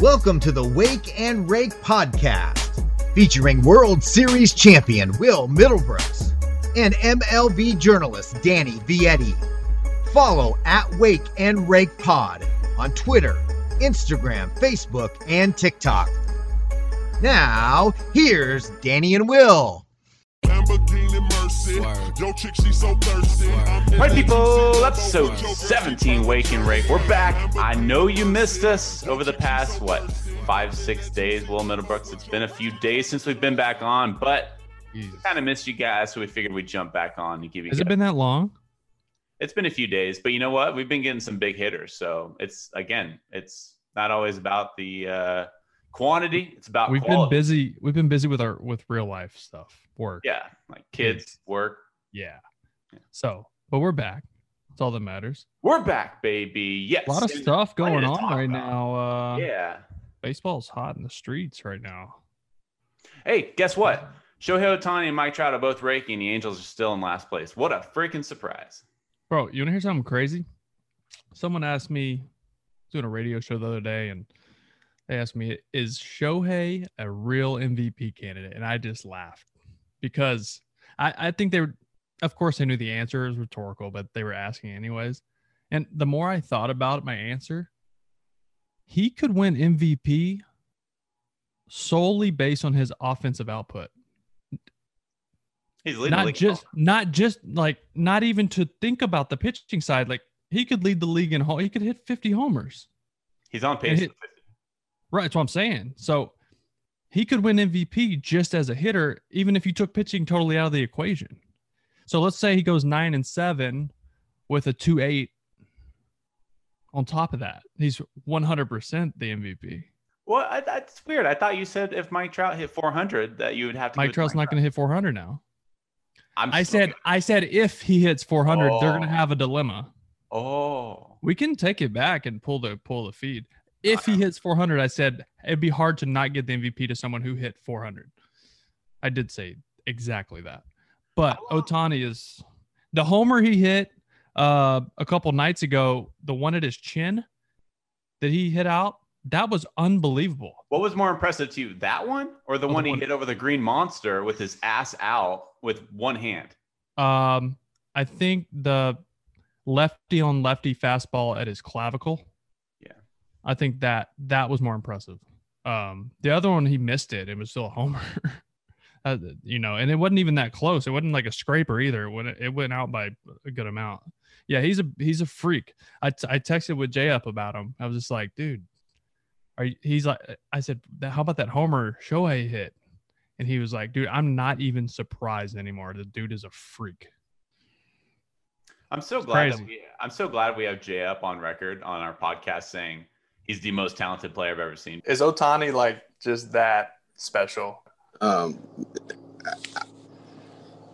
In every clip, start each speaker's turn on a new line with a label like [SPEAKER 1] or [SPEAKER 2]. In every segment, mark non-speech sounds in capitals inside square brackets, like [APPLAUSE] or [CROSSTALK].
[SPEAKER 1] Welcome to the Wake and Rake podcast, featuring World Series champion Will Middlebrooks and MLB journalist Danny Vietti. Follow at Wake and Rake Pod on Twitter, Instagram, Facebook, and TikTok. Now, here's Danny and Will.
[SPEAKER 2] Lamborghini Mercy. Yo, chick, she so thirsty. I'm
[SPEAKER 3] Right, people,
[SPEAKER 2] G-Six,
[SPEAKER 3] episode 17, Waking and Rake. We're back. I know you missed us over the past, what, five, six days, Will Middlebrooks. It's been a few days since we've been back on, but kind of missed you guys, so we figured we'd jump back on and give you
[SPEAKER 4] Has
[SPEAKER 3] guys.
[SPEAKER 4] it been that long?
[SPEAKER 3] It's been a few days, but you know what? We've been getting some big hitters. So it's, again, it's not always about the uh, quantity, it's about
[SPEAKER 4] We've
[SPEAKER 3] quality.
[SPEAKER 4] been busy. We've been busy with our with real life stuff, work.
[SPEAKER 3] Yeah, like kids, work.
[SPEAKER 4] Yeah. So, but we're back. That's all that matters.
[SPEAKER 3] We're back, baby. Yes.
[SPEAKER 4] A lot of stuff going on right
[SPEAKER 3] about.
[SPEAKER 4] now. Uh,
[SPEAKER 3] Yeah.
[SPEAKER 4] Baseball's hot in the streets right now.
[SPEAKER 3] Hey, guess what? Shohei Ohtani and Mike Trout are both raking. The Angels are still in last place. What a freaking surprise!
[SPEAKER 4] Bro, you want to hear something crazy? Someone asked me, doing a radio show the other day, and they asked me, is Shohei a real MVP candidate? And I just laughed because I, I think they were, of course, I knew the answer. Is rhetorical, but they were asking anyways. And the more I thought about my answer, he could win MVP solely based on his offensive output.
[SPEAKER 3] He's leading the
[SPEAKER 4] not just not just like not even to think about the pitching side. Like he could lead the league in home he could hit 50 homers.
[SPEAKER 3] He's on pace.
[SPEAKER 4] hit- right that's what i'm saying. So he could win mvp just as a hitter even if you took pitching totally out of the equation so let's say he goes 9 and 7 with a 2-8 on top of that he's 100% the mvp
[SPEAKER 3] Well, I, that's weird. I thought you said if Mike Trout hit 400 that you would have to.
[SPEAKER 4] mike trout's not going to hit 400 now
[SPEAKER 3] I'm
[SPEAKER 4] i said i said if he hits 400 they're going to
[SPEAKER 3] Oh.
[SPEAKER 4] have a dilemma
[SPEAKER 3] Oh,
[SPEAKER 4] We can take it back and pull the pull the feed. If he hits 400, I said it'd be hard to not get the MVP to someone who hit 400. I did say exactly that. But Ohtani is the homer he hit uh, a couple nights ago, the one at his chin that he hit out, that was unbelievable.
[SPEAKER 3] what was more impressive to you, that one or the
[SPEAKER 4] Oh, the
[SPEAKER 3] one he
[SPEAKER 4] one-
[SPEAKER 3] hit over the Green Monster with his ass out with one hand?
[SPEAKER 4] Um, I think the lefty on lefty fastball at his clavicle. I think that that was more impressive. Um, the other one he missed it. It was still a homer. [LAUGHS] uh, you know, and it wasn't even that close. It wasn't like a scraper either. It, it went out by a good amount. Yeah, he's a he's a freak. I t- I texted with Jay up about him. I was just like, dude, are you, he's like, I said, how about that homer Shohei hit? And he was like, dude, I'm not even surprised anymore. The dude is a freak.
[SPEAKER 3] I'm so glad that we, I'm so glad we have Jay up on record on our podcast saying he's the most talented player I've ever seen.
[SPEAKER 5] Is Ohtani like just that special?
[SPEAKER 6] Um,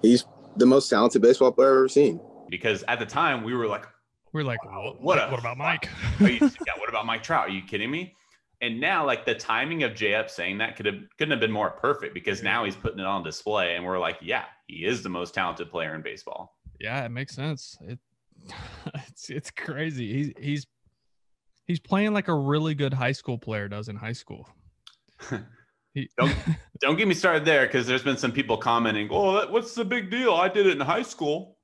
[SPEAKER 6] he's the most talented baseball player I've ever seen.
[SPEAKER 3] Because at the time we were like,
[SPEAKER 4] We're like,
[SPEAKER 3] Wow,
[SPEAKER 4] what,
[SPEAKER 3] what a
[SPEAKER 4] what about Mike?
[SPEAKER 3] You, [LAUGHS] yeah, what about Mike Trout? Are you kidding me? And now, like the timing of J Up saying that could have couldn't have been more perfect because now he's putting it on display, and we're like, yeah, he is the most talented player in baseball.
[SPEAKER 4] yeah, it makes sense. It [LAUGHS] it's it's crazy. He's he's he's playing like a really good high school player does in high school. He, [LAUGHS]
[SPEAKER 3] Don't- [LAUGHS] Don't get me started there because there's been some people commenting, "Oh, that, what's the big deal? I did it in high school."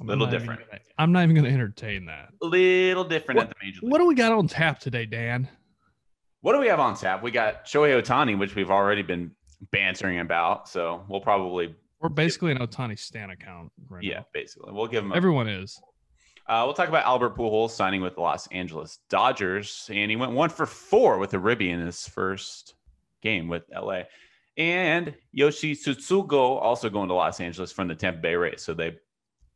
[SPEAKER 4] I'm
[SPEAKER 3] Little different.
[SPEAKER 4] gonna- I'm not even going to entertain that.
[SPEAKER 3] A little different at the major league.
[SPEAKER 4] What do we got on tap today, Dan?
[SPEAKER 3] What do we have on tap? We got Shohei Ohtani, which we've already been bantering about, so we'll probably,
[SPEAKER 4] We're basically an Ohtani Stan account right
[SPEAKER 3] yeah,
[SPEAKER 4] now.
[SPEAKER 3] basically, we'll give him. A,
[SPEAKER 4] Everyone is.
[SPEAKER 3] Uh, we'll talk about Albert Pujols signing with the Los Angeles Dodgers, and he went one for four with a ribby in his first game with LA. And Yoshi Tsutsugo also going to Los Angeles from the Tampa Bay Rays. So they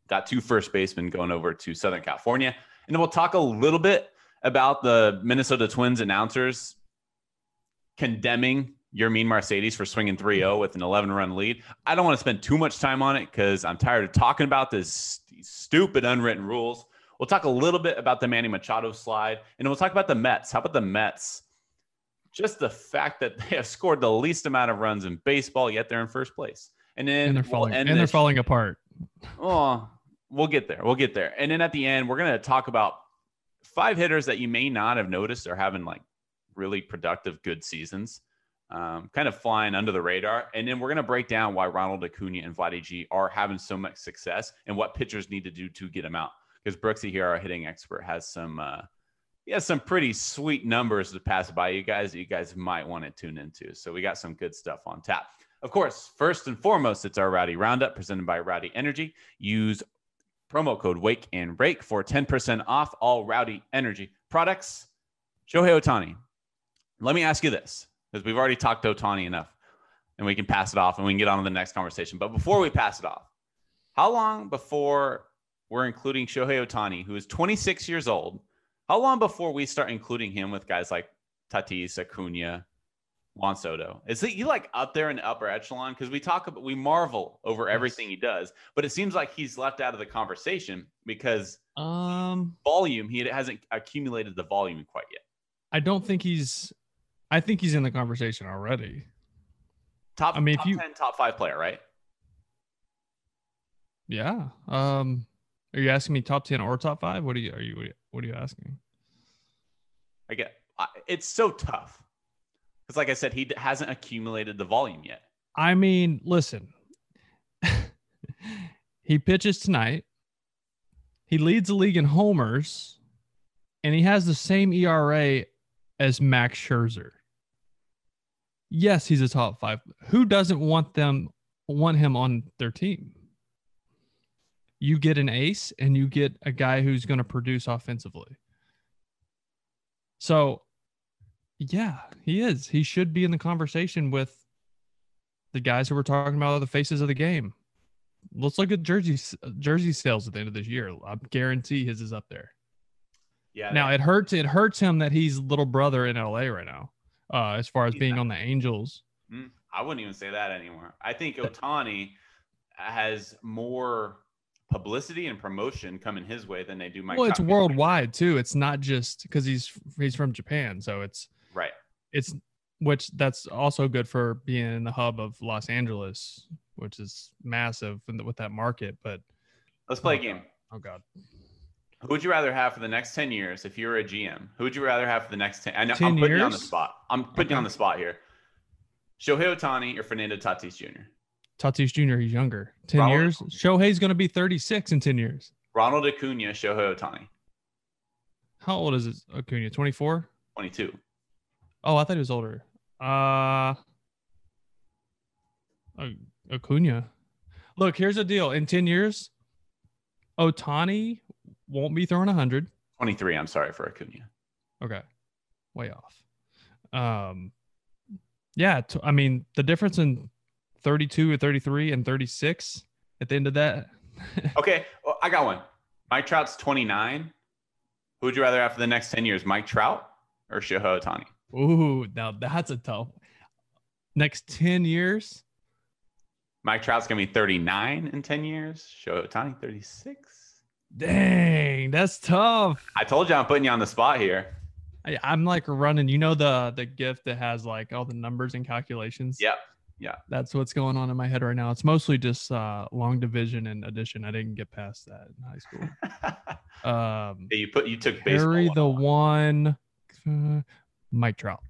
[SPEAKER 3] got two first basemen going over to Southern California. And then we'll talk a little bit about the Minnesota Twins announcers condemning Yermin Mercedes for swinging 3-0 with an 11 run lead. I don't want to spend too much time on it because I'm tired of talking about this these stupid unwritten rules. We'll talk a little bit about the Manny Machado slide, and then we'll talk about the Mets. How about the Mets? Just the fact that they have scored the least amount of runs in baseball, yet they're in first place. And then
[SPEAKER 4] And they're
[SPEAKER 3] we'll
[SPEAKER 4] falling and they're falling apart.
[SPEAKER 3] Oh, we'll get there. We'll get there. And then at the end, we're going to talk about five hitters that you may not have noticed are having like really productive, good seasons, um, kind of flying under the radar. And then we're going to break down why Ronald Acuna and Vladdy G are having so much success and what pitchers need to do to get them out. Because Brooksy here, our hitting expert, has some uh, he has some pretty sweet numbers to pass by you guys that you guys might want to tune into. So we got some good stuff on tap. Of course, first and foremost, it's our Rowdy Roundup presented by Rowdy Energy. Use promo code Wake and Rake for 10% off all Rowdy Energy products. Shohei Ohtani, let me ask you this because we've already talked to Ohtani enough and we can pass it off and we can get on to the next conversation. But before we pass it off, how long before we're including Shohei Ohtani, who is 26 years old? How long before we start including him with guys like Tatis, Acuna, Juan Soto? Is he like up there in the upper echelon? Because we talk about, we marvel over everything he does, but it seems like he's left out of the conversation because
[SPEAKER 4] Um,
[SPEAKER 3] volume, he hasn't accumulated the volume quite yet.
[SPEAKER 4] I don't think he's. I think he's in the conversation already.
[SPEAKER 3] Top,
[SPEAKER 4] I mean, if
[SPEAKER 3] top
[SPEAKER 4] you-
[SPEAKER 3] 10, top five player, right?
[SPEAKER 4] Yeah. Um, are you asking me top ten or top five? What are you? Are you? What are you asking?
[SPEAKER 3] I get it's so tough because, like I said, he hasn't accumulated the volume yet.
[SPEAKER 4] I mean, listen. [LAUGHS] he pitches tonight. He leads the league in homers, and he has the same ERA as Max Scherzer. Yes, he's a top five. Who doesn't want them want him on their team? You get an ace, and you get a guy who's going to produce offensively. So, yeah, he is. He should be in the conversation with the guys who we're talking about are the faces of the game. Let's look at jersey jersey sales at the end of this year. I guarantee his is up there.
[SPEAKER 3] Yeah.
[SPEAKER 4] Now it hurts. It hurts him that he's little brother in LA right now. Uh, as far as being on the Angels,
[SPEAKER 3] Mm, I wouldn't even say that anymore. I think Ohtani has more publicity and promotion coming his way than they do Mike.
[SPEAKER 4] well, it's worldwide too. It's not just because he's he's from Japan, so it's
[SPEAKER 3] right?
[SPEAKER 4] it's which that's also good for being in the hub of Los Angeles, which is massive with that market. But
[SPEAKER 3] Let's play a
[SPEAKER 4] Oh,
[SPEAKER 3] game.
[SPEAKER 4] oh god,
[SPEAKER 3] Who would you rather have for the next 10 years if you were a GM? Who would you rather have for the next 10? I know
[SPEAKER 4] 10
[SPEAKER 3] I'm putting you on the spot. I'm putting you on the spot here. Shohei Ohtani or Fernando Tatis Jr.?
[SPEAKER 4] Tatis Jr. He's younger. Ten
[SPEAKER 3] Ronald-
[SPEAKER 4] years. Shohei's going to be thirty six in ten years.
[SPEAKER 3] Ronald Acuna, Shohei Ohtani,
[SPEAKER 4] How old is Acuna? Twenty four.
[SPEAKER 3] 22.
[SPEAKER 4] Oh, I thought he was older. Uh, Acuna. Look, here's the deal. In 10 years, Ohtani won't be throwing 100.
[SPEAKER 3] 23, I'm sorry for Acuna.
[SPEAKER 4] Okay. Way off. Um, yeah. T- I mean, the difference in 32 or 33 and 36 at the end of that. [LAUGHS]
[SPEAKER 3] Okay, well, I got one. Mike Trout's 29. Who would you rather have for the next 10 years, Mike Trout or Shohei Ohtani?
[SPEAKER 4] Ooh, now that's a tough. Next 10 years.
[SPEAKER 3] Mike Trout's going to be 39 in 10 years. Shohei Ohtani, 36.
[SPEAKER 4] Dang, that's tough.
[SPEAKER 3] I told you I'm putting you on the spot here.
[SPEAKER 4] I, I'm like running. You know the the gift that has like all the numbers and calculations.
[SPEAKER 3] Yeah, Yeah.
[SPEAKER 4] That's what's going on in my head right now. It's mostly just uh, long division and addition. I didn't get past that in high school. [LAUGHS] Um,
[SPEAKER 3] Yeah, you put you took.
[SPEAKER 4] Harry the one, uh, Mike Trout.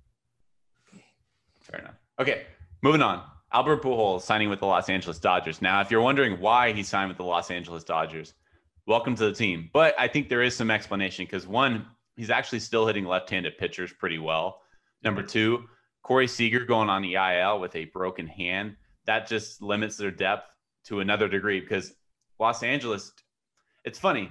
[SPEAKER 3] Fair enough. Okay, moving on. Albert Pujols signing with the Los Angeles Dodgers. Now, if you're wondering why he signed with the Los Angeles Dodgers, welcome to the team. But I think there is some explanation because one, he's actually still hitting left-handed pitchers pretty well. Number two, Corey Seager going on the IL with a broken hand. That just limits their depth to another degree because Los Angeles, it's funny.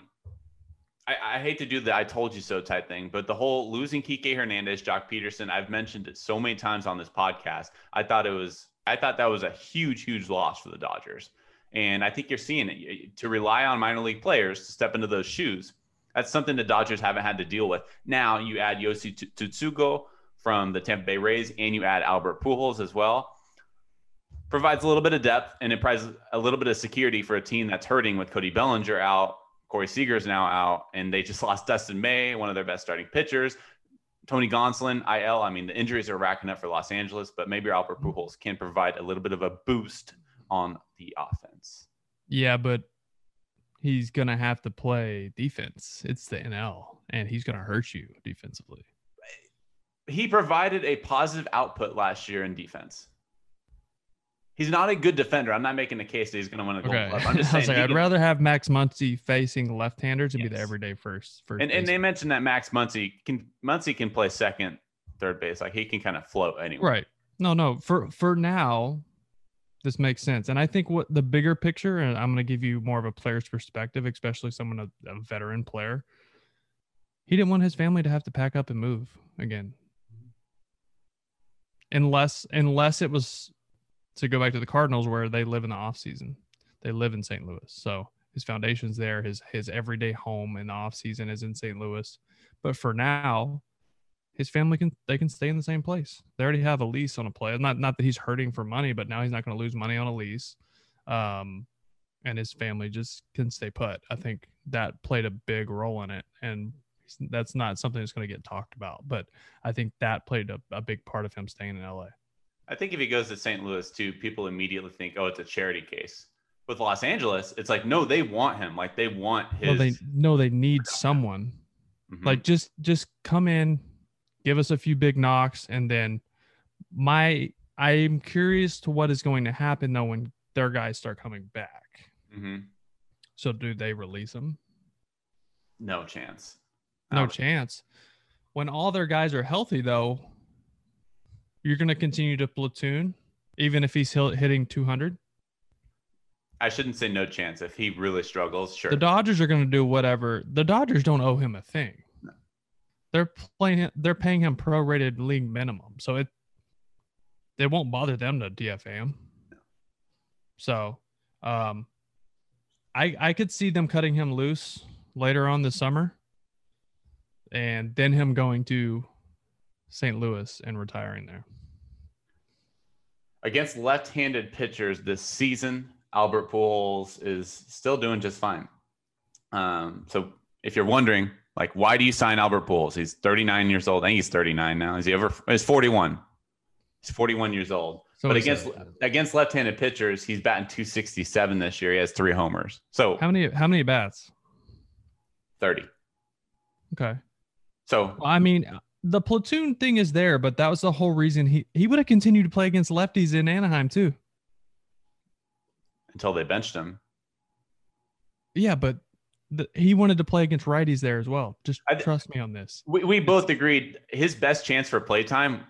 [SPEAKER 3] I, I hate to do the I told you so type thing, but the whole losing Kike Hernandez, Joc Pederson, I've mentioned it so many times on this podcast. I thought it was, I thought that was a huge, huge loss for the Dodgers. And I think you're seeing it. To rely on minor league players to step into those shoes, that's something the Dodgers haven't had to deal with. Now you add Yoshi Tsutsugo from the Tampa Bay Rays and you add Albert Pujols as well. Provides a little bit of depth and it provides a little bit of security for a team that's hurting with Cody Bellinger out, Corey Seager is now out, and they just [LAUGHS] lost Dustin May, one of their best starting pitchers. Tony Gonsolin, IL. I mean, the injuries are racking up for Los Angeles, but maybe Albert Pujols can provide a little bit of a boost on the offense.
[SPEAKER 4] Yeah, but he's gonna have to play defense. It's the NL, and he's gonna hurt you defensively.
[SPEAKER 3] he provided a positive output last year in defense. He's not a good defender. I'm not making the case that he's going to win a gold
[SPEAKER 4] Okay.
[SPEAKER 3] glove. [LAUGHS] I'm just saying.
[SPEAKER 4] I'd
[SPEAKER 3] can-
[SPEAKER 4] rather have Max Muncy facing left-handers and be the everyday first. first
[SPEAKER 3] and, and they mentioned that Max Muncy can Muncy can play second, third base. Like he can kind of float anywhere.
[SPEAKER 4] Right. No, no. For for now, this makes sense. And I think what the bigger picture, and I'm going to give you more of a player's perspective, especially someone a, a veteran player. He didn't want his family to have to pack up and move again, unless unless it was to go back to the Cardinals where they live in the off season. They live in St. Louis, so his foundation's there. His his everyday home in the off season is in St. Louis. But for now, his family can they can stay in the same place. They already have a lease on a place. Not not that he's hurting for money, but now he's not going to lose money on a lease. Um, and his family just can stay put. I think that played a big role in it, and that's not something that's going to get talked about. But I think that played a, a big part of him staying in LA.
[SPEAKER 3] I think if he goes to St. Louis too, people immediately think, oh, it's a charity case. With Los Angeles, it's like, no, they want him. Like they want his.
[SPEAKER 4] Well, they know they need someone
[SPEAKER 3] Mhm.
[SPEAKER 4] like just just come in give us a few big knocks and then my i'm curious to what is going to happen though when their guys start coming back
[SPEAKER 3] Mhm.
[SPEAKER 4] so do they release them
[SPEAKER 3] no chance.
[SPEAKER 4] No chance when all their guys are healthy though you're going to continue to platoon even if he's hitting 200
[SPEAKER 3] I shouldn't say no chance. If he really struggles, sure.
[SPEAKER 4] the dodgers are going to do whatever the dodgers don't owe him a thing. They're playing they're paying him prorated league minimum so it they won't bother them to dfa him so um i i could see them cutting him loose later on this summer and then him going to st louis and retiring there
[SPEAKER 3] Against left-handed pitchers this season, Albert Pujols is still doing just fine. Um, so if you're wondering, like, why do you sign Albert Pujols? He's 39 years old. I think he's 39 now. Is he ever? He's 41. He's 41 years old.
[SPEAKER 4] so
[SPEAKER 3] but against
[SPEAKER 4] uh,
[SPEAKER 3] against left-handed pitchers, he's batting 267 this year. He has three homers. So
[SPEAKER 4] how many how many bats
[SPEAKER 3] 30.
[SPEAKER 4] okay
[SPEAKER 3] So
[SPEAKER 4] Well, I mean, the platoon thing is there, but that was the whole reason he he would have continued to play against lefties in Anaheim too.
[SPEAKER 3] until they benched him,
[SPEAKER 4] Yeah, but the, he wanted to play against righties there as well. Just trust me on this.
[SPEAKER 3] we, we both agreed his best chance for playtime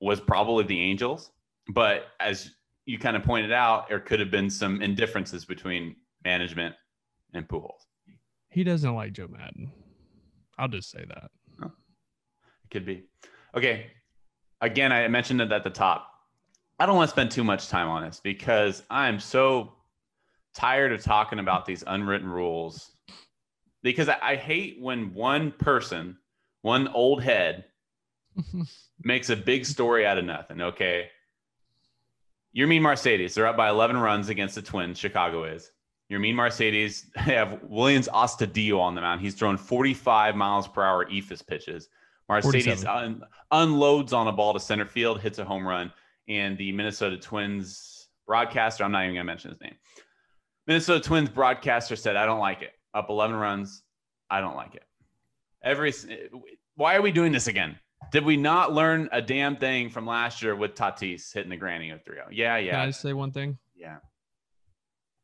[SPEAKER 3] was probably the Angels. But as you kind of pointed out, there could have been some indifferences between management and Pujols.
[SPEAKER 4] He doesn't like Joe Maddon. I'll just say that.
[SPEAKER 3] Oh, it could be. Okay. Again, I mentioned it at the top. I don't want to spend too much time on this because I'm so tired of talking about these unwritten rules. Because I, I hate when one person, one old head, [LAUGHS] makes a big story out of nothing. Okay. Yermin Mercedes, they're up by 11 runs against the Twins. Chicago is. Yermin Mercedes, [LAUGHS] they have Willians Astudillo on the mound. He's thrown 45 miles per hour eephus pitches. Mercedes un- unloads on a ball to center field, hits a home run, and the Minnesota Twins broadcaster, I'm not even going to mention his name. Minnesota Twins broadcaster said, I don't like it. Up 11 runs. I don't like it. Every, why are we doing this again? Did we not learn a damn thing from last year with Tatis hitting the granny of 3 Yeah, yeah. Can.
[SPEAKER 4] I say one thing?
[SPEAKER 3] Yeah.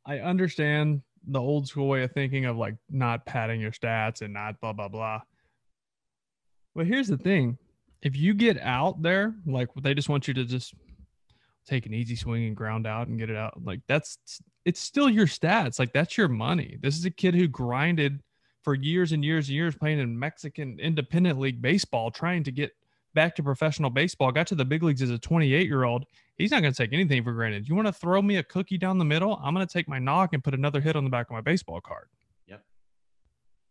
[SPEAKER 4] I understand the old school way of thinking of like not padding your stats and not blah blah blah. But here's the thing: if you get out there, like they just want you to just take an easy swing and ground out and get it out, like that's it's still your stats. Like that's your money. This is a kid who grinded for years and years and years playing in Mexican independent league baseball, trying to get back to professional baseball. Got to the big leagues as a 28 year old he's not going to take anything for granted. You want to throw me a cookie down the middle? I'm going to take my knock and put another hit on the back of my baseball card.
[SPEAKER 3] Yep.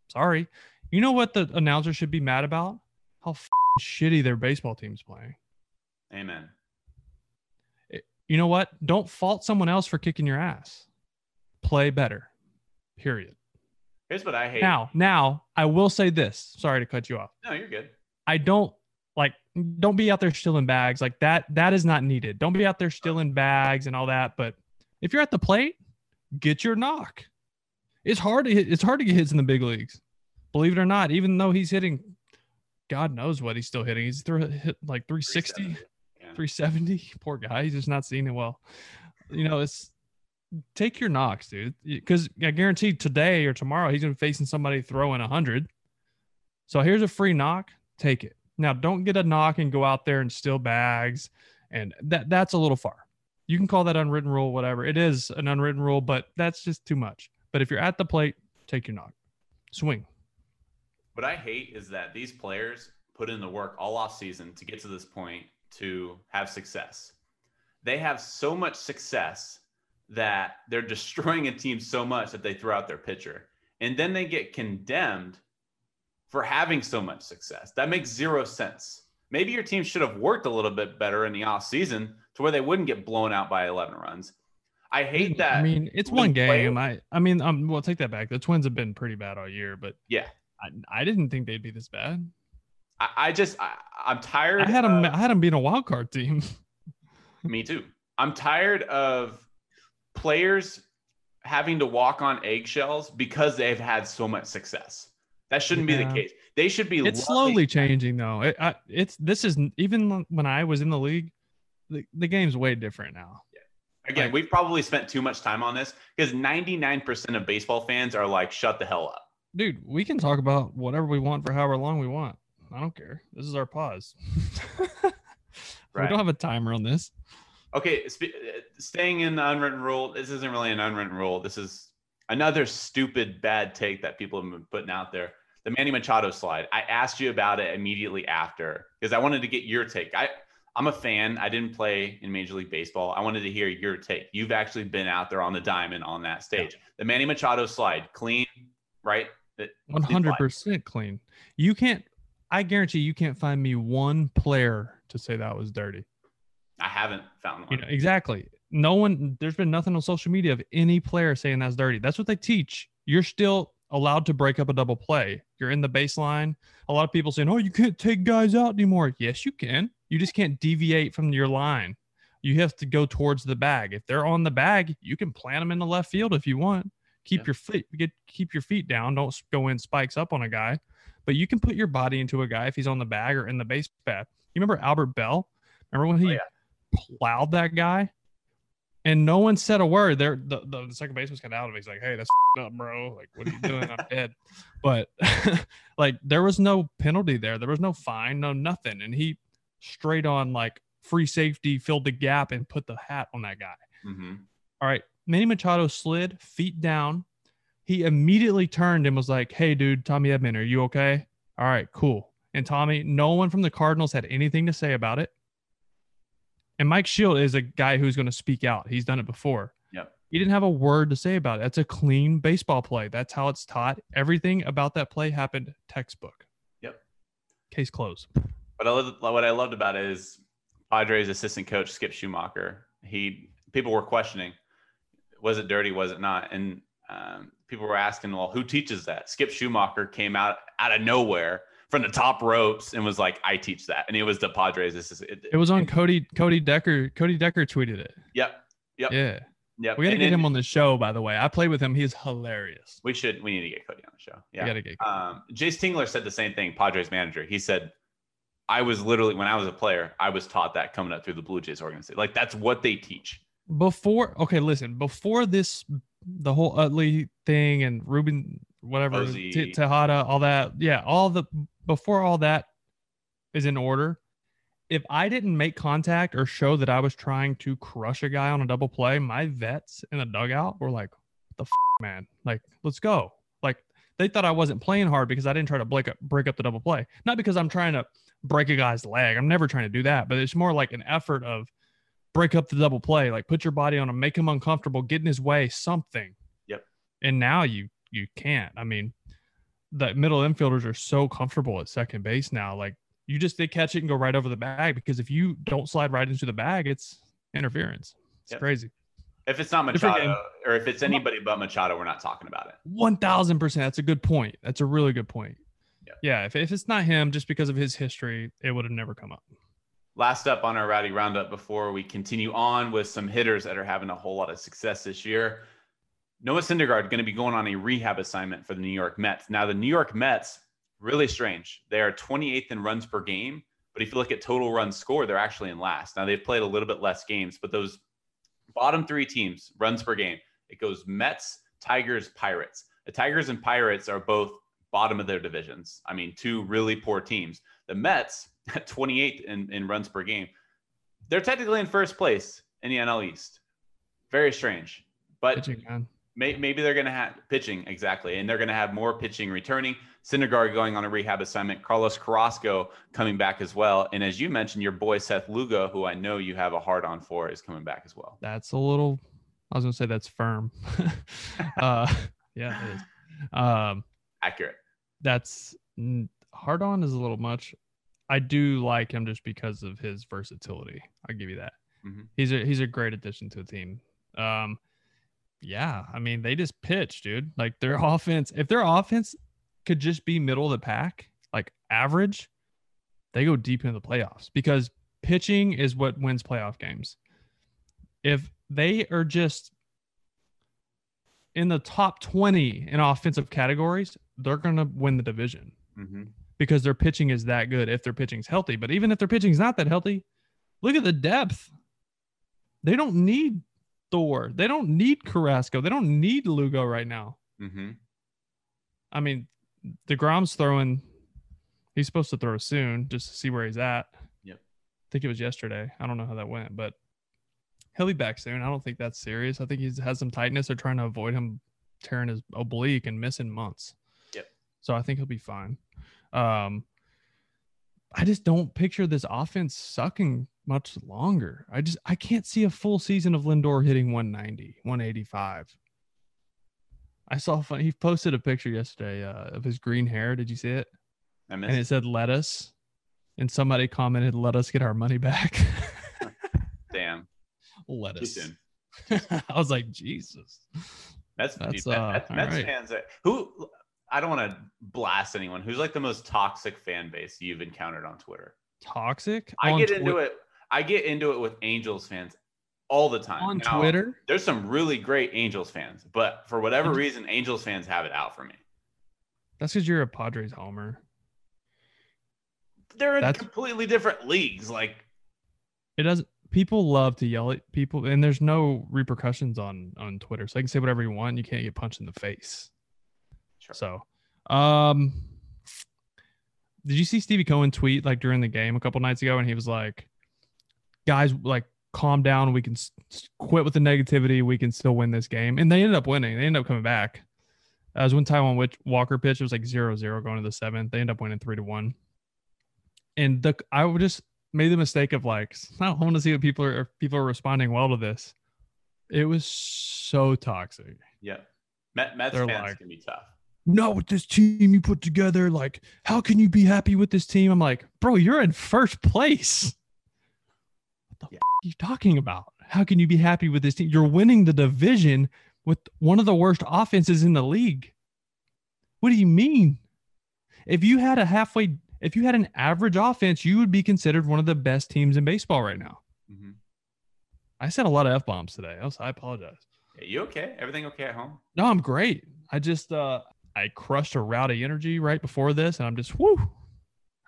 [SPEAKER 4] Sorry. You know what the announcer should be mad about? How shitty their baseball team's playing.
[SPEAKER 3] Amen.
[SPEAKER 4] You know what? Don't fault someone else for kicking your ass. Play better. Period.
[SPEAKER 3] Here's what I hate.
[SPEAKER 4] Now, now I will say this. Sorry to cut you off.
[SPEAKER 3] no, you're good.
[SPEAKER 4] I don't like don't be out there stealing bags like that that is not needed don't be out there stealing bags and all that but if you're at the plate get your knock it's hard to hit it's hard to get hits in the big leagues believe it or not even though he's hitting God knows what he's still hitting. He's through hit like 360,
[SPEAKER 3] 370. [LAUGHS]
[SPEAKER 4] Poor guy. He's just not seeing it well. You know, it's take your knocks, dude. Because I guarantee today or tomorrow he's gonna be facing somebody throwing hundred. So here's a free knock. Take it. Now don't get a knock and go out there and steal bags. And that that's a little far. You can call that unwritten rule, whatever. It is an unwritten rule, but that's just too much. But if you're at the plate, take your knock. Swing.
[SPEAKER 3] What I hate is that these players put in the work all off season to get to this point to have success. They have so much success that they're [LAUGHS] destroying a team so much that they throw out their pitcher. And then they get condemned for having so much success. That makes zero sense. Maybe your team should have worked a little bit better in the off season to where they wouldn't get blown out by 11 runs. I hate that.
[SPEAKER 4] I mean, it's one game. I I mean, um, well, take that back. The Twins have been pretty bad all year, but
[SPEAKER 3] Yeah.
[SPEAKER 4] I, I didn't think they'd be this bad.
[SPEAKER 3] I, I just, I, I'm tired.
[SPEAKER 4] I had them.
[SPEAKER 3] of-
[SPEAKER 4] I had them being a wild card team. [LAUGHS]
[SPEAKER 3] Me too. I'm tired of players having to walk on eggshells because they've had so much success. That shouldn't be the case. They should be.
[SPEAKER 4] it's slowly changing though. It, I, it's this is even when I was in the league, the, the game's way different now.
[SPEAKER 3] Again,
[SPEAKER 4] like-
[SPEAKER 3] we've probably spent too much time on this because 99% of baseball fans are like, "Shut the hell up."
[SPEAKER 4] Dude, we can talk about whatever we want for however long we want. I don't care. This is our pause. [LAUGHS] [LAUGHS] We don't have a timer on this.
[SPEAKER 3] Okay, sp- uh, staying in the unwritten rule. This isn't really an unwritten rule. This is another stupid bad take that people have been putting out there. The Manny Machado slide. I asked you about it immediately after because I wanted to get your take. I I'm a fan. I didn't play in Major League Baseball. I wanted to hear your take. You've actually been out there on the diamond on that stage. The Manny Machado slide, clean, right?
[SPEAKER 4] One hundred percent clean. You can't. I guarantee you can't find me one player to say that was dirty.
[SPEAKER 3] I haven't found
[SPEAKER 4] You
[SPEAKER 3] one.
[SPEAKER 4] know exactly. No one. There's been nothing on social media of any player saying that's dirty. That's what they teach. You're still allowed to break up a double play. You're in the baseline. A lot of people saying, "Oh, you can't take guys out anymore." Yes, you can. You just can't deviate from your line. You have to go towards the bag. If they're on the bag, you can plant them in the left field if you want. Keep
[SPEAKER 3] Yeah.
[SPEAKER 4] your feet get keep your feet down. Don't go in spikes up on a guy. But you can put your body into a guy if he's on the bag or in the base path. You remember Albert Bell? Remember when he
[SPEAKER 3] yeah.
[SPEAKER 4] plowed that guy? And no one said a word. There, the, the, the second baseman of out of it. He's like, "Hey, that's up, bro. Like, what are you doing? I'm [LAUGHS] dead." But [LAUGHS] like, there was no penalty there. There was no fine, no nothing. And he straight on like free safety filled the gap and put the hat on that guy.
[SPEAKER 3] hmm
[SPEAKER 4] All right. Manny Machado slid feet down. He immediately turned and was like, Hey, dude, Tommy Edman, are you okay? All right, cool. And Tommy, no one from the Cardinals had anything to say about it. And Mike Shildt is a guy who's going to speak out. He's done it before.
[SPEAKER 3] Yep.
[SPEAKER 4] He didn't have a word to say about it. That's a clean baseball play. That's how it's taught. Everything about that play happened textbook.
[SPEAKER 3] Yep.
[SPEAKER 4] Case closed.
[SPEAKER 3] What I loved, what I loved about it is Padres assistant coach Skip Schumaker. He people were questioning, was it dirty? Was it not? And um, people were asking, well, who teaches that? Skip Schumaker came out out of nowhere from the top ropes and was like, I teach that, and it was the Padres assistant. It,
[SPEAKER 4] It was on Cody Cody Decker. Cody Decker tweeted it.
[SPEAKER 3] yep, yep,
[SPEAKER 4] Yeah.
[SPEAKER 3] yep.
[SPEAKER 4] We got to get him on the show, by the way. I played with him. He's hilarious.
[SPEAKER 3] We should. We need to get Cody on the show.
[SPEAKER 4] We
[SPEAKER 3] Yeah.
[SPEAKER 4] to get.
[SPEAKER 3] um, Jayce Tingler said the same thing. Padres manager. He said, "I was literally when I was a player, I was taught that coming up through the Blue Jays organization. Like that's what they teach."
[SPEAKER 4] before okay listen before this the whole utley thing and ruben whatever. T- tejada all that. Yeah all the before all that is in order if i didn't make contact or show that i was trying to crush a guy on a double play my vets in the dugout were like the f- man? Like let's go. Like they thought i wasn't playing hard because i didn't try to break up break up the double play. Not because i'm trying to break a guy's leg. I'm never trying to do that but it's more like an effort of break up the double play, like put your body on him, make him uncomfortable, get in his way, something.
[SPEAKER 3] Yep.
[SPEAKER 4] And now you you can't. I mean, the middle infielders are so comfortable at second base now. Like you just they catch it and go right over the bag because if you don't slide right into the bag, it's interference. It's
[SPEAKER 3] Yep.
[SPEAKER 4] crazy.
[SPEAKER 3] If it's not Machado, or if it's anybody but Machado, we're not talking about it.
[SPEAKER 4] One thousand percent. That's a good point. That's a really good point.
[SPEAKER 3] Yeah.
[SPEAKER 4] Yeah. If, if it's not him, just because of his history, it would have never come up.
[SPEAKER 3] Last up on our rowdy roundup before we continue on with some hitters that are having a whole lot of success this year. Noah Syndergaard going to be going on a rehab assignment for the New York Mets. Now, the New York Mets Really strange. They are 28th in runs per game, but if you look at total runs scored, they're actually in last. Now they've played a little bit less games, but those bottom three teams runs per game. It goes Mets, Tigers, Pirates. The Tigers and Pirates are both bottom of their divisions. I mean, two really poor teams. The Mets [LAUGHS] 28th in, in runs per game. They're technically in first place in the NL East. Very strange. But may, maybe they're going to have pitching exactly, and they're going to have more pitching returning. Syndergaard going on a rehab assignment. Carlos Carrasco coming back as well. And as you mentioned, your boy Seth Lugo, who I know you have a hard on for, is coming back as well.
[SPEAKER 4] That's a little. I was gonna say that's firm. [LAUGHS] uh, yeah, it is. Um,
[SPEAKER 3] Accurate.
[SPEAKER 4] that's hard on is a little much. I do like him just because of his versatility. I'll give you that.
[SPEAKER 3] Mhm.
[SPEAKER 4] He's a he's a great addition to a team. Um, yeah, I mean they just pitch, dude. Like their [LAUGHS] offense, if their offense could just be middle of the pack, like average, they go deep into the playoffs because pitching is what wins playoff games. If they are just in the top 20 in offensive categories, they're going to win the division
[SPEAKER 3] Mm-hmm.
[SPEAKER 4] Because their pitching is that good if their pitching's healthy. But even if their pitching's not that healthy, look at the depth. They don't need Thor. They don't need Carrasco. They don't need Lugo right now.
[SPEAKER 3] Mm-hmm.
[SPEAKER 4] I mean, DeGrom's throwing, he's supposed to throw soon just to see where he's at.
[SPEAKER 3] Yep.
[SPEAKER 4] I think it was yesterday. I don't know how that went, but he'll be back soon. I don't think that's serious. I think he has some tightness. They're trying to avoid him tearing his oblique and missing months.
[SPEAKER 3] Yep.
[SPEAKER 4] So I think he'll be fine. Um, I just don't picture this offense sucking much longer. I just I can't see a full season of Lindor hitting 190, 185. I saw fun. He posted a picture yesterday uh, of his green hair. Did you see it?
[SPEAKER 3] I missed.
[SPEAKER 4] And it said lettuce, and somebody commented, "Let us get our money back." [LAUGHS]
[SPEAKER 3] Damn.
[SPEAKER 4] Lettuce. [LAUGHS] I was like, Jesus.
[SPEAKER 3] That's
[SPEAKER 4] That's,
[SPEAKER 3] Met-
[SPEAKER 4] uh, all
[SPEAKER 3] Mets
[SPEAKER 4] right.
[SPEAKER 3] fans. That, who I don't want to blast anyone. Who's like the most toxic fan base you've encountered on Twitter?
[SPEAKER 4] Toxic.
[SPEAKER 3] I
[SPEAKER 4] on
[SPEAKER 3] get
[SPEAKER 4] Twi-
[SPEAKER 3] into it. I get into it with Angels fans all the time
[SPEAKER 4] on
[SPEAKER 3] Now,
[SPEAKER 4] Twitter.
[SPEAKER 3] There's some really great Angels fans, but for whatever reason, Angels fans have it out for me.
[SPEAKER 4] That's because you're a Padres homer.
[SPEAKER 3] They're in
[SPEAKER 4] That's-
[SPEAKER 3] completely different leagues. Like
[SPEAKER 4] It doesn't. People love to yell at people, and there's no repercussions on on Twitter, so they can say whatever you want. You can't get punched in the face.
[SPEAKER 3] Sure.
[SPEAKER 4] So, um, did you see Stevie Cohen tweet like during the game a couple nights ago, and he was like, "Guys, like, calm down. We can s- quit with the negativity. We can still win this game." And they ended up winning. They ended up coming back. That was when Taijuan Walker pitched. It was like 0-0 going to the seventh. They ended up winning three to one. And the I would just made the mistake of like, [LAUGHS] I want to see what people are if people are responding well to this. It was so toxic.
[SPEAKER 3] yeah, Met, Mets
[SPEAKER 4] They're
[SPEAKER 3] fans
[SPEAKER 4] like-
[SPEAKER 3] can be tough.
[SPEAKER 4] Not with this team you put together. Like, how can you be happy with this team? I'm like, bro, you're in first place. What the
[SPEAKER 3] Yeah.
[SPEAKER 4] f- are you talking about? How can you be happy with this team? You're winning the division with one of the worst offenses in the league. What do you mean? If you had a halfway, if you had an average offense, you would be considered one of the best teams in baseball right now.
[SPEAKER 3] Mhm.
[SPEAKER 4] I said a lot of f bombs today. I, was, I apologize.
[SPEAKER 3] Yeah, you okay? Everything okay at home?
[SPEAKER 4] No, I'm great. I just uh I crushed a rowdy energy right before this, and I'm just whoo.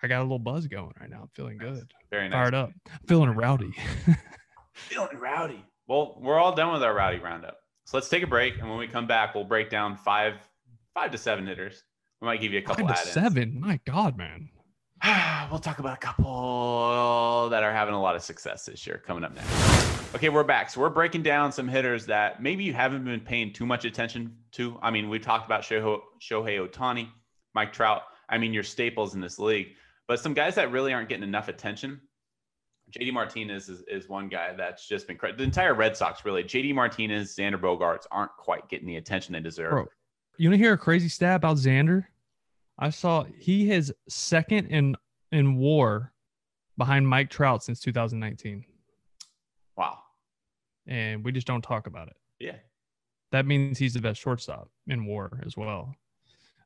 [SPEAKER 4] I got a little buzz going right now. I'm feeling good.
[SPEAKER 3] Very nice.
[SPEAKER 4] Fired up. I'm feeling rowdy. [LAUGHS]
[SPEAKER 3] Feeling rowdy. Well, we're all done with our rowdy roundup. So let's take a break, and when we come back, we'll break down five, five to seven hitters. We might give you a couple
[SPEAKER 4] Five to
[SPEAKER 3] add-ins.
[SPEAKER 4] seven. My God, man. [SIGHS]
[SPEAKER 3] we'll talk about a couple that are having a lot of success this year coming up next. Okay, we're back. So we're breaking down some hitters that maybe you haven't been paying too much attention to. I mean, we talked about Shohei, Ohtani, Mike Trout. I mean, your staples in this league, but some guys that really aren't getting enough attention. JD Martinez is, is one guy that's just been cra- the entire Red Sox really. JD Martinez, Xander Bogaerts aren't quite getting the attention they deserve.
[SPEAKER 4] Bro, you want to hear a crazy stat about Xander? I saw he is second in in WAR behind Mike Trout since 2019,
[SPEAKER 3] Wow.
[SPEAKER 4] and we just don't talk about it.
[SPEAKER 3] Yeah.
[SPEAKER 4] That means he's the best shortstop in WAR as well.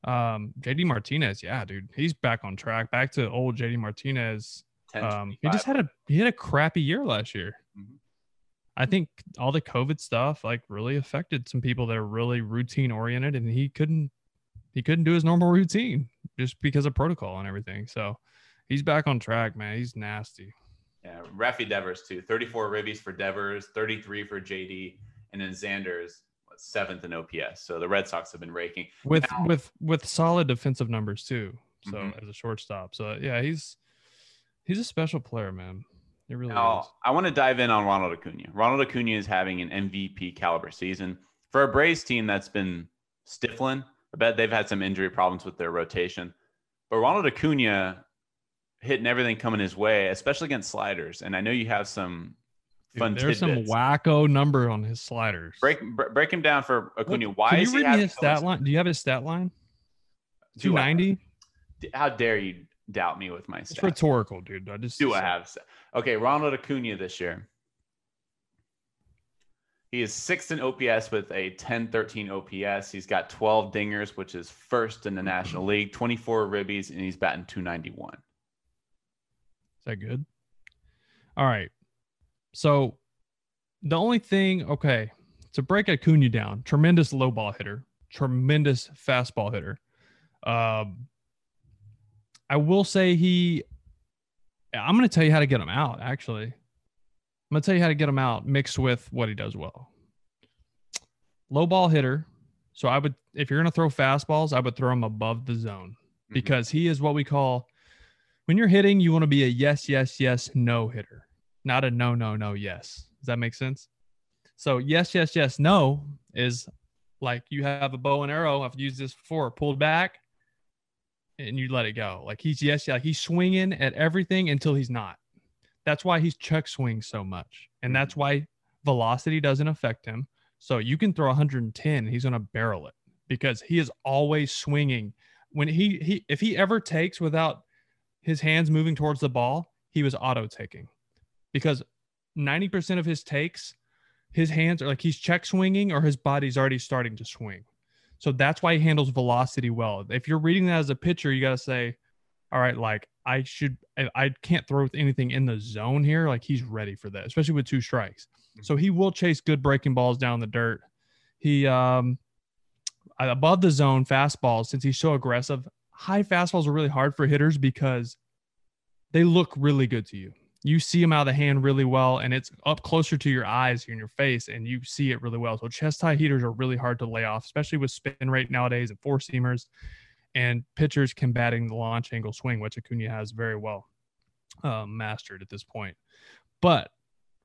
[SPEAKER 4] Um, JD Martinez, yeah, dude, he's back on track. Back to old JD Martinez. Um, he just had a he had a crappy year last year.
[SPEAKER 3] Mhm.
[SPEAKER 4] I think all the COVID stuff like really affected some people that are really routine oriented, and he couldn't he couldn't do his normal routine just because of protocol and everything. So he's back on track, man. He's nasty.
[SPEAKER 3] Yeah, Rafi Devers too. 34 ribbies for Devers, 33 for JD, and then Xander's seventh in OPS. So the Red Sox have been raking.
[SPEAKER 4] with
[SPEAKER 3] Now-
[SPEAKER 4] with with solid defensive numbers too. So
[SPEAKER 3] Mhm.
[SPEAKER 4] as a shortstop, so yeah, he's he's a special player, man. He really is.
[SPEAKER 3] I want to dive in on Ronald Acuna. Ronald Acuna is having an MVP caliber season for a Braves team that's been stifling. I bet they've had some injury problems with their rotation, but Ronald Acuna hitting everything coming his way, especially against sliders. And I know you have some
[SPEAKER 4] Dude,
[SPEAKER 3] fun
[SPEAKER 4] there's some
[SPEAKER 3] tidbits.
[SPEAKER 4] wacko number on his sliders.
[SPEAKER 3] break bre- break him down for Acuna. Why
[SPEAKER 4] Can
[SPEAKER 3] is
[SPEAKER 4] you
[SPEAKER 3] he
[SPEAKER 4] read me
[SPEAKER 3] having
[SPEAKER 4] his stat line? Do you have his stat line? 290.
[SPEAKER 3] How dare you doubt me with my
[SPEAKER 4] It's rhetorical, dude. I just
[SPEAKER 3] do I have? Okay, Ronald Acuna this year. He is sixth in OPS with a 10-13 OPS. He's got 12 dingers, which is first in the National League, 24 ribbies, and he's batting 291.
[SPEAKER 4] Is that good? All right. So the only thing, okay, to break Acuna down, tremendous low ball hitter, tremendous fastball hitter. Um, I will say he. I'm going to tell you how to get him out. Actually, I'm going to tell you how to get him out mixed with what he does well. Low ball hitter. So I would, if you're going to throw fastballs, I would throw him above the zone
[SPEAKER 3] Mhm.
[SPEAKER 4] because he is what we call when you're hitting, you want to be a yes, yes, yes, no hitter, not a no, no, no, yes. Does that make sense? So yes, yes, yes, no is like you have a bow and arrow. I've used this before, pulled back, and you let it go. Like he's yes, yeah, like he's swinging at everything until he's not. That's why he's check swing so much, and that's mm-hmm. why velocity doesn't affect him. So you can throw 110, he's gonna barrel it because he is always swinging. When he he if he ever takes without his hands moving towards the ball, he was auto taking because 90% of his takes, his hands are like he's check swinging or his body's already starting to swing. So that's why he handles velocity well. If you're reading that as a pitcher, you got to say, all right, like I should, I, I can't throw anything in the zone here. Like he's ready for that, especially with two strikes. So he will chase good breaking balls down the dirt. He, um, above the zone fastballs, since he's so aggressive, high fastballs are really hard for hitters because they look really good to you. You see them out of the hand really well, and it's up closer to your eyes here in your face, and you see it really well. So chest high heaters are really hard to lay off, especially with spin rate nowadays and four seamers and pitchers combating the launch angle swing, which Acuna has very well um, mastered at this point. But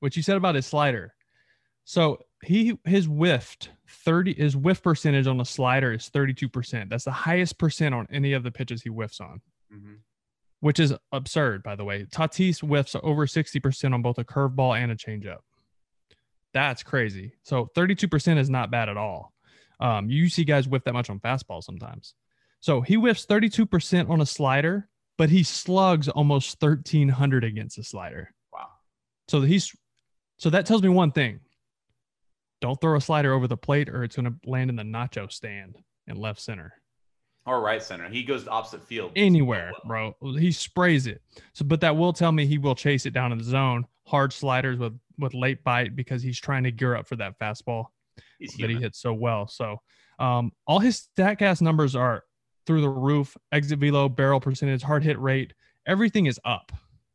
[SPEAKER 4] what you said about his slider, so he his whiffed 30 his whiff percentage on the slider is 32%. That's the highest percent on any of the pitches he whiffs on,
[SPEAKER 3] Mhm.
[SPEAKER 4] which is absurd, by the way. Tatis whiffs over 60% on both a curveball and a changeup. That's crazy. So 32% is not bad at all. Um, you see guys whiff that much on fastball sometimes. So he whiffs 32% on a slider, but he slugs almost 1300 against a slider.
[SPEAKER 3] Wow.
[SPEAKER 4] So he's so that tells me one thing. Don't throw a slider over the plate or it's going to land in the nacho stand in left center.
[SPEAKER 3] Or right center. He goes to opposite field.
[SPEAKER 4] Anywhere, bro. He sprays it. So but that will tell me he will chase it down in the zone. Hard sliders with with late bite because he's trying to gear up for that fastball that he hits so well. So um, all his Statcast numbers are through the roof. Exit velo, barrel percentage, hard hit rate, everything is up,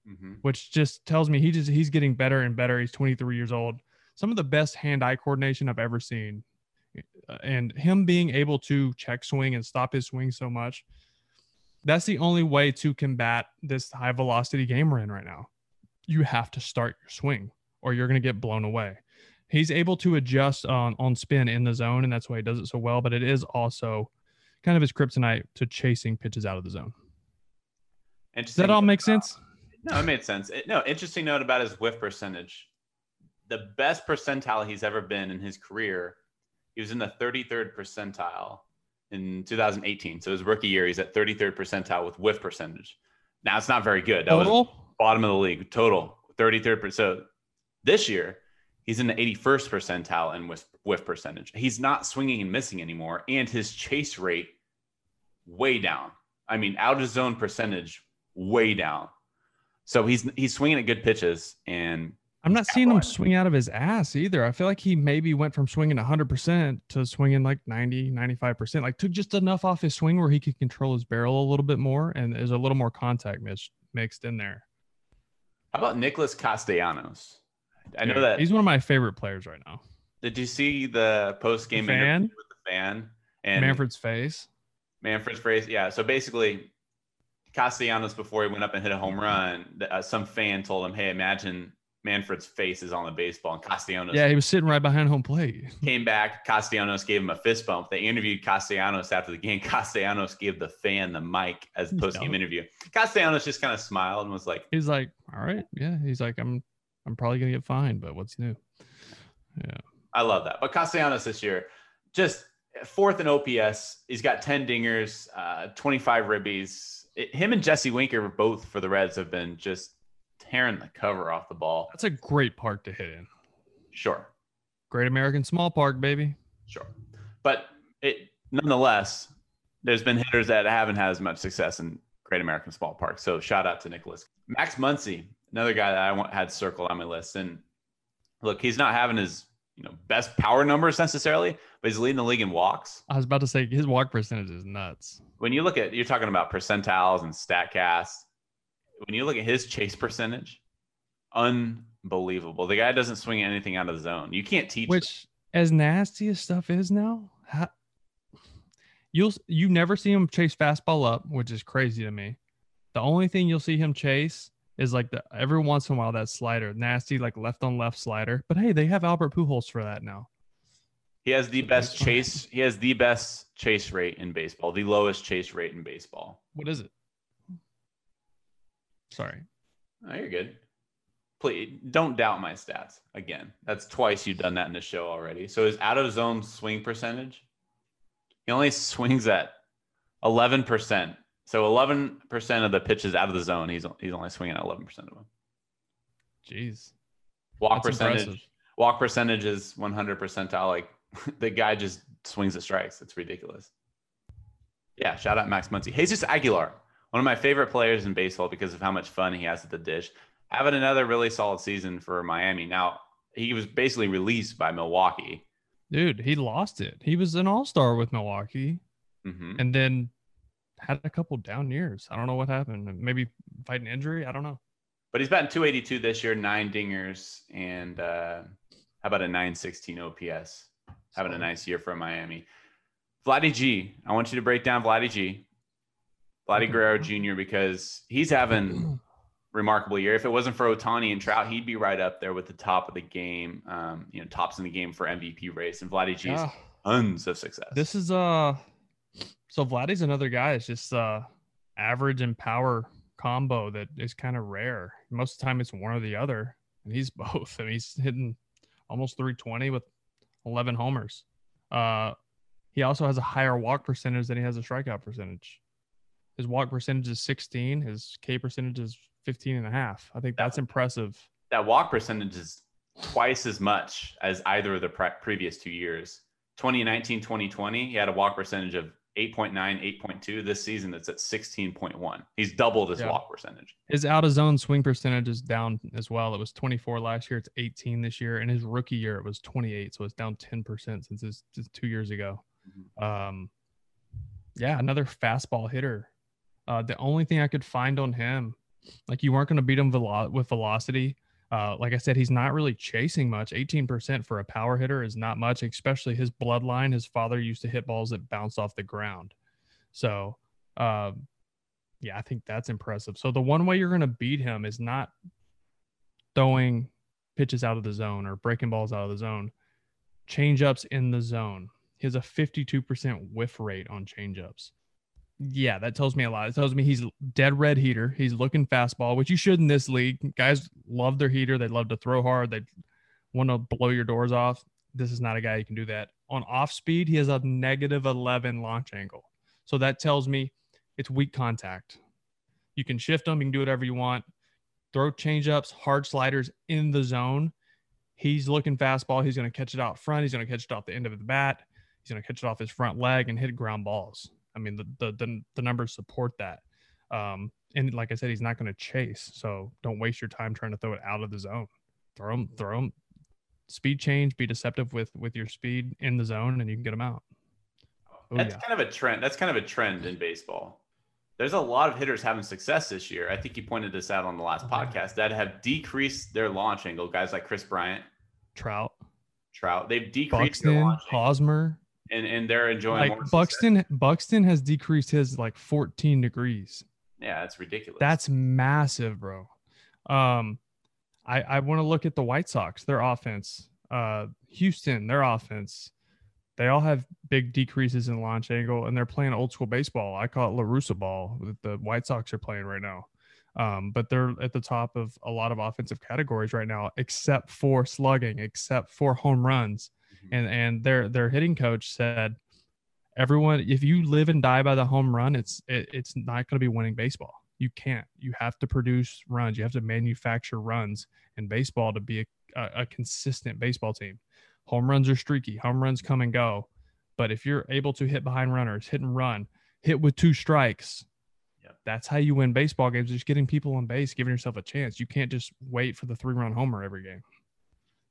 [SPEAKER 3] Mhm.
[SPEAKER 4] which just tells me he just he's getting better and better. He's 23 years old. Some of the best hand-eye coordination I've ever seen, Uh, and him being able to check swing and stop his swing so much. That's the only way to combat this high velocity game we're in right now. You have to start your swing, or you're going to get blown away he's able to adjust on on spin in the zone, and that's why he does it so well. But it is also kind of his kryptonite to chasing pitches out of the zone. Does that all make sense?
[SPEAKER 3] No, it made sense. It- no, interesting note about his whiff percentage. The best percentile he's ever been in his career, he was in the 33rd percentile in 2018. So his rookie year, he's at 33rd percentile with whiff percentage. Now it's not very good. That was
[SPEAKER 4] Total.
[SPEAKER 3] bottom of the league total 33rd percent. So this year, he's in the 81st percentile in whiff, whiff percentage. He's not swinging and missing anymore, and his chase rate way down. I mean, out of zone percentage way down. So he's he's swinging at good pitches, and
[SPEAKER 4] I'm not seeing him swing out of his ass either. I feel like he maybe went from swinging 100% to swinging like 90, 95%. Like took just enough off his swing where he could control his barrel a little bit more and there's a little more contact mix, mixed in there.
[SPEAKER 3] How about Nicholas Castellanos? I know that.
[SPEAKER 4] he's one of my favorite players right now.
[SPEAKER 3] Did you see the post game
[SPEAKER 4] fan?
[SPEAKER 3] with the fan and
[SPEAKER 4] Manfred's face.
[SPEAKER 3] Manfred's phrase? Yeah. So basically, Castellanos before he went up and hit a home run, uh, some fan told him, "Hey, imagine Manfred's face is on the baseball." And Castellanos
[SPEAKER 4] Yeah, he was sitting right behind home plate.
[SPEAKER 3] came back. Castellanos gave him a fist bump. They interviewed Castellanos after the game. [LAUGHS] Castellanos gave the fan the mic as a post game interview. Castellanos just kind of smiled and was like,
[SPEAKER 4] He's like, all right, yeah. He's like, I'm, I'm probably gonna get fined, but what's new? Yeah,
[SPEAKER 3] I love that. But Castellanos this year, just fourth in OPS. He's got 10 dingers, uh, 25 ribbies. It- him and Jesse Winker, both for the Reds, have been just tearing the cover off the ball.
[SPEAKER 4] that's a great park to hit in.
[SPEAKER 3] Sure,
[SPEAKER 4] Great American Small Park, baby.
[SPEAKER 3] sure. But it nonetheless, there's been hitters that haven't had as much success in Great American Small Park. So shout out to Nicholas. Max Muncy, another guy that I had circled on my list. And look, he's not having his you know best power numbers necessarily, but he's leading the league in walks.
[SPEAKER 4] I was about to say his walk percentage is nuts.
[SPEAKER 3] when you look at you're talking about percentiles and statcast when you look at his chase percentage unbelievable the guy doesn't swing anything out of the zone you can't teach
[SPEAKER 4] Which, as nasty as stuff is now, how, you'll you never see him chase fastball up, which is crazy to me. The only thing you'll see him chase is like the every once in a while that slider, nasty like left on left slider. But hey, they have Albert Pujols for that now.
[SPEAKER 3] he has the best chase he has the best chase rate in baseball the lowest chase rate in baseball
[SPEAKER 4] What is it? Sorry.
[SPEAKER 3] oh, you're good please don't doubt my stats again that's twice you've done that in the show already so his out of zone swing percentage he only swings at 11% so 11% of the pitches out of the zone he's, he's only swinging at 11% of them.
[SPEAKER 4] Jeez.
[SPEAKER 3] walk
[SPEAKER 4] That's
[SPEAKER 3] percentage
[SPEAKER 4] impressive.
[SPEAKER 3] walk percentage is 100 percentile like [LAUGHS] the guy just swings at strikes. It's ridiculous. Yeah shout out max muncy. Jesus aguilar one of my favorite players in baseball because of how much fun he has at the dish. Having another really solid season for miami. Now he was basically released by milwaukee.
[SPEAKER 4] Dude, he lost it. He was an all-star with Milwaukee.
[SPEAKER 3] Hmm
[SPEAKER 4] and then had a couple down years. I don't know what happened. Maybe fighting injury. I don't know.
[SPEAKER 3] but he's batting 282 this year nine dingers and uh how about a 916 ops having a nice year for Miami. Vladdy G, I want you to break down Vladdy G, Vladdy Guerrero Jr. because he's having [CLEARS THROAT] remarkable year. If it wasn't for Ohtani and Trout, he'd be right up there with the top of the game. Um, you know, tops in the game for MVP race. And Vladdy G
[SPEAKER 4] Yeah.
[SPEAKER 3] tons of success.
[SPEAKER 4] This is uh so Vladdy's another guy. It's just uh average and power combo that is kind of rare. Most of the time it's one or the other. And he's [LAUGHS] both. I mean he's hitting almost 320 with 11 homers. Uh he also has a higher walk percentage than he has a strikeout percentage. His walk percentage is 16, his K percentage is 15 and a half. I think that's impressive.
[SPEAKER 3] that walk percentage is twice as much as either of the pre- previous two years. 2019, 2020, he had a walk percentage of 8.9, 8.2. This season, it's at 16.1. He's doubled his
[SPEAKER 4] Yeah.
[SPEAKER 3] walk percentage.
[SPEAKER 4] His out of zone swing percentage is down as well. It was 24 last year. It's 18 this year. And his rookie year, it was 28. So it's down 10% since his, his two years ago. Um, yeah, another fastball hitter. Uh, the only thing I could find on him, like you weren't going to beat him velo- with velocity. Uh, like I said, he's not really chasing much. 18% for a power hitter is not much, especially his bloodline. His father used to hit balls that bounce off the ground. So, um, yeah, I think that's impressive. So the one way you're going to beat him is not throwing pitches out of the zone or breaking balls out of the zone. Changeups in the zone. He has a 52% whiff rate on changeups. Yeah, that tells me a lot. It tells me he's dead red heater. He's looking fastball, which you should in this league. Guys love their heater. They love to throw hard. They want to blow your doors off. This is not a guy who can do that. On off speed, he has a negative 11 launch angle. So that tells me it's weak contact. You can shift them. You can do whatever you want. Throw changeups, hard sliders in the zone. He's looking fastball. He's going to catch it out front. He's going to catch it off the end of the bat. He's going to catch it off his front leg and hit ground balls. I mean, the the the, the numbers support that. Um, and like I said, he's not going to chase. So don't waste your time trying to throw it out of the zone. throw them, throw them, speed change, be deceptive with with your speed in the zone, and you can get them out. Oh,
[SPEAKER 3] That's
[SPEAKER 4] yeah.
[SPEAKER 3] kind of a trend. That's kind of a trend in baseball. There's a lot of hitters having success this year. I think you pointed this out on the last podcast that have decreased their launch angle. Guys like Kris Bryant,
[SPEAKER 4] Trout,
[SPEAKER 3] Trout, they've decreased their
[SPEAKER 4] Buxton,
[SPEAKER 3] launch angle,
[SPEAKER 4] Hosmer.
[SPEAKER 3] And and they're enjoying
[SPEAKER 4] Like
[SPEAKER 3] more success.
[SPEAKER 4] Buxton, Buxton has decreased his like 14 degrees.
[SPEAKER 3] Yeah, that's ridiculous.
[SPEAKER 4] That's massive, bro. Um, I I want to look at the White Sox, their offense. Uh, Houston, their offense. They all have big decreases in launch angle, and they're playing old school baseball. I call it La Russa ball that the White Sox are playing right now. Um, but they're at the top of a lot of offensive categories right now, except for slugging, except for home runs. And and their their hitting coach said, everyone, if you live and die by the home run, it's it, it's not going to be winning baseball. You can't. You have to produce runs. You have to manufacture runs in baseball to be a, a, a consistent baseball team. Home runs are streaky. Home runs come and go. But if you're able to hit behind runners, hit and run, hit with two strikes,
[SPEAKER 3] Yep.
[SPEAKER 4] that's how you win baseball games. Just getting people on base, giving yourself a chance. You can't just wait for the three run homer every game.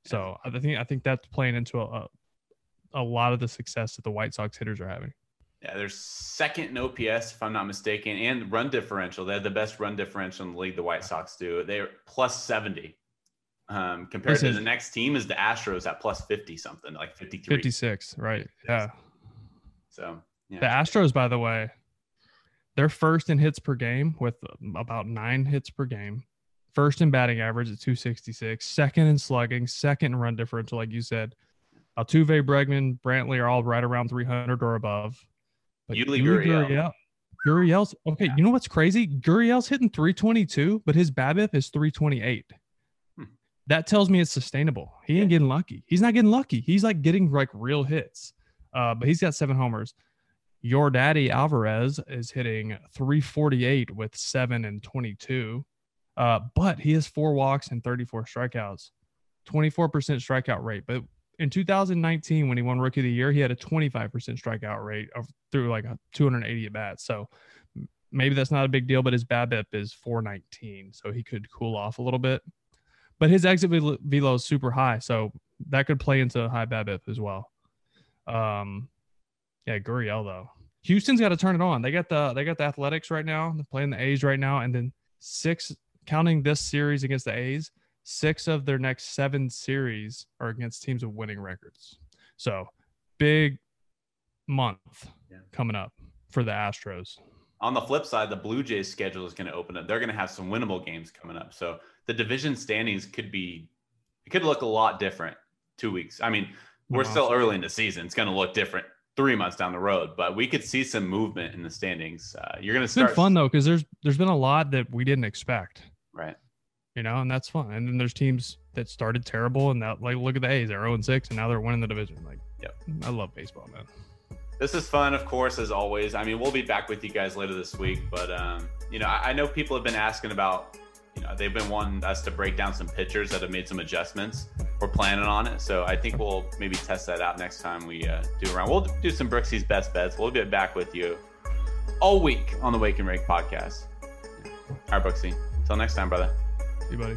[SPEAKER 4] So I think I think that's playing into a, a lot of the success that the White Sox hitters are having.
[SPEAKER 3] Yeah, they're second in OPS, if I'm not mistaken, and run differential. They have the best run differential in the league. The White Sox do. They're plus 70. Um, compared
[SPEAKER 4] This
[SPEAKER 3] to
[SPEAKER 4] is-
[SPEAKER 3] the next team is the Astros at plus 50 something, like 53.
[SPEAKER 4] 56, right? Yeah.
[SPEAKER 3] So yeah,
[SPEAKER 4] The Astros, by the way, they're first in hits per game with about nine hits per game. First in batting average at 266. Second in slugging. Second in run differential, like you said. Altuve, Bregman, Brantley are all right around 300 or above. But
[SPEAKER 3] Yuli Gurriel.
[SPEAKER 4] Gurriel- Gurriel's okay. You know what's crazy? Gurriel's hitting 322, but his BABIP is 328.
[SPEAKER 3] Hmm.
[SPEAKER 4] That tells me it's sustainable. He ain't getting lucky. He's not getting lucky. He's like getting like real hits. Uh, but he's got seven homers. Yordan Alvarez is hitting 348 with seven and 22. Uh, but he has four walks and 34 strikeouts, 24% strikeout rate. But in 2019, when he won Rookie of the Year, he had a 25% strikeout rate of through like a 280 at bats. So maybe that's not a big deal, but his BABIP is 419, so he could cool off a little bit. But his exit vel- velo is super high, so that could play into high BABIP as well. Um, yeah, Gurriel though. Houston's got to turn it on. They got the they got the Athletics right now. They're playing the A's right now, and then six counting this series against the A's. Six of their next seven series are against teams with winning records. So big month
[SPEAKER 3] Yeah.
[SPEAKER 4] coming up for the Astros.
[SPEAKER 3] on the flip side, the Blue Jays schedule is going to open up. They're going to have some winnable games coming up. So the division standings could be, it could look a lot different two weeks. I mean, we're still early in the season. It's going to look different three months down the road, but we could see some movement in the standings. Uh, you're going to
[SPEAKER 4] It's been
[SPEAKER 3] start
[SPEAKER 4] fun though because there's there's been a lot that we didn't expect,
[SPEAKER 3] right?
[SPEAKER 4] you know, and that's fun. And then there's teams that started terrible and that like look at the A's, they're 0 and 6 and now they're winning the division. Like,
[SPEAKER 3] Yep.
[SPEAKER 4] I love baseball, man.
[SPEAKER 3] This is fun, of course, as always. I mean, we'll be back with you guys later this week, but um, you know, I, I know people have been asking about, you know, they've been wanting us to break down some pitchers that have made some adjustments. We're planning on it, so I think we'll maybe test that out next time we uh, do around. We'll do some Brooksy's best bets. We'll be back with you all week on the Wake and Rake podcast. All right, Brooksy. Until next time, brother.
[SPEAKER 4] See you, buddy.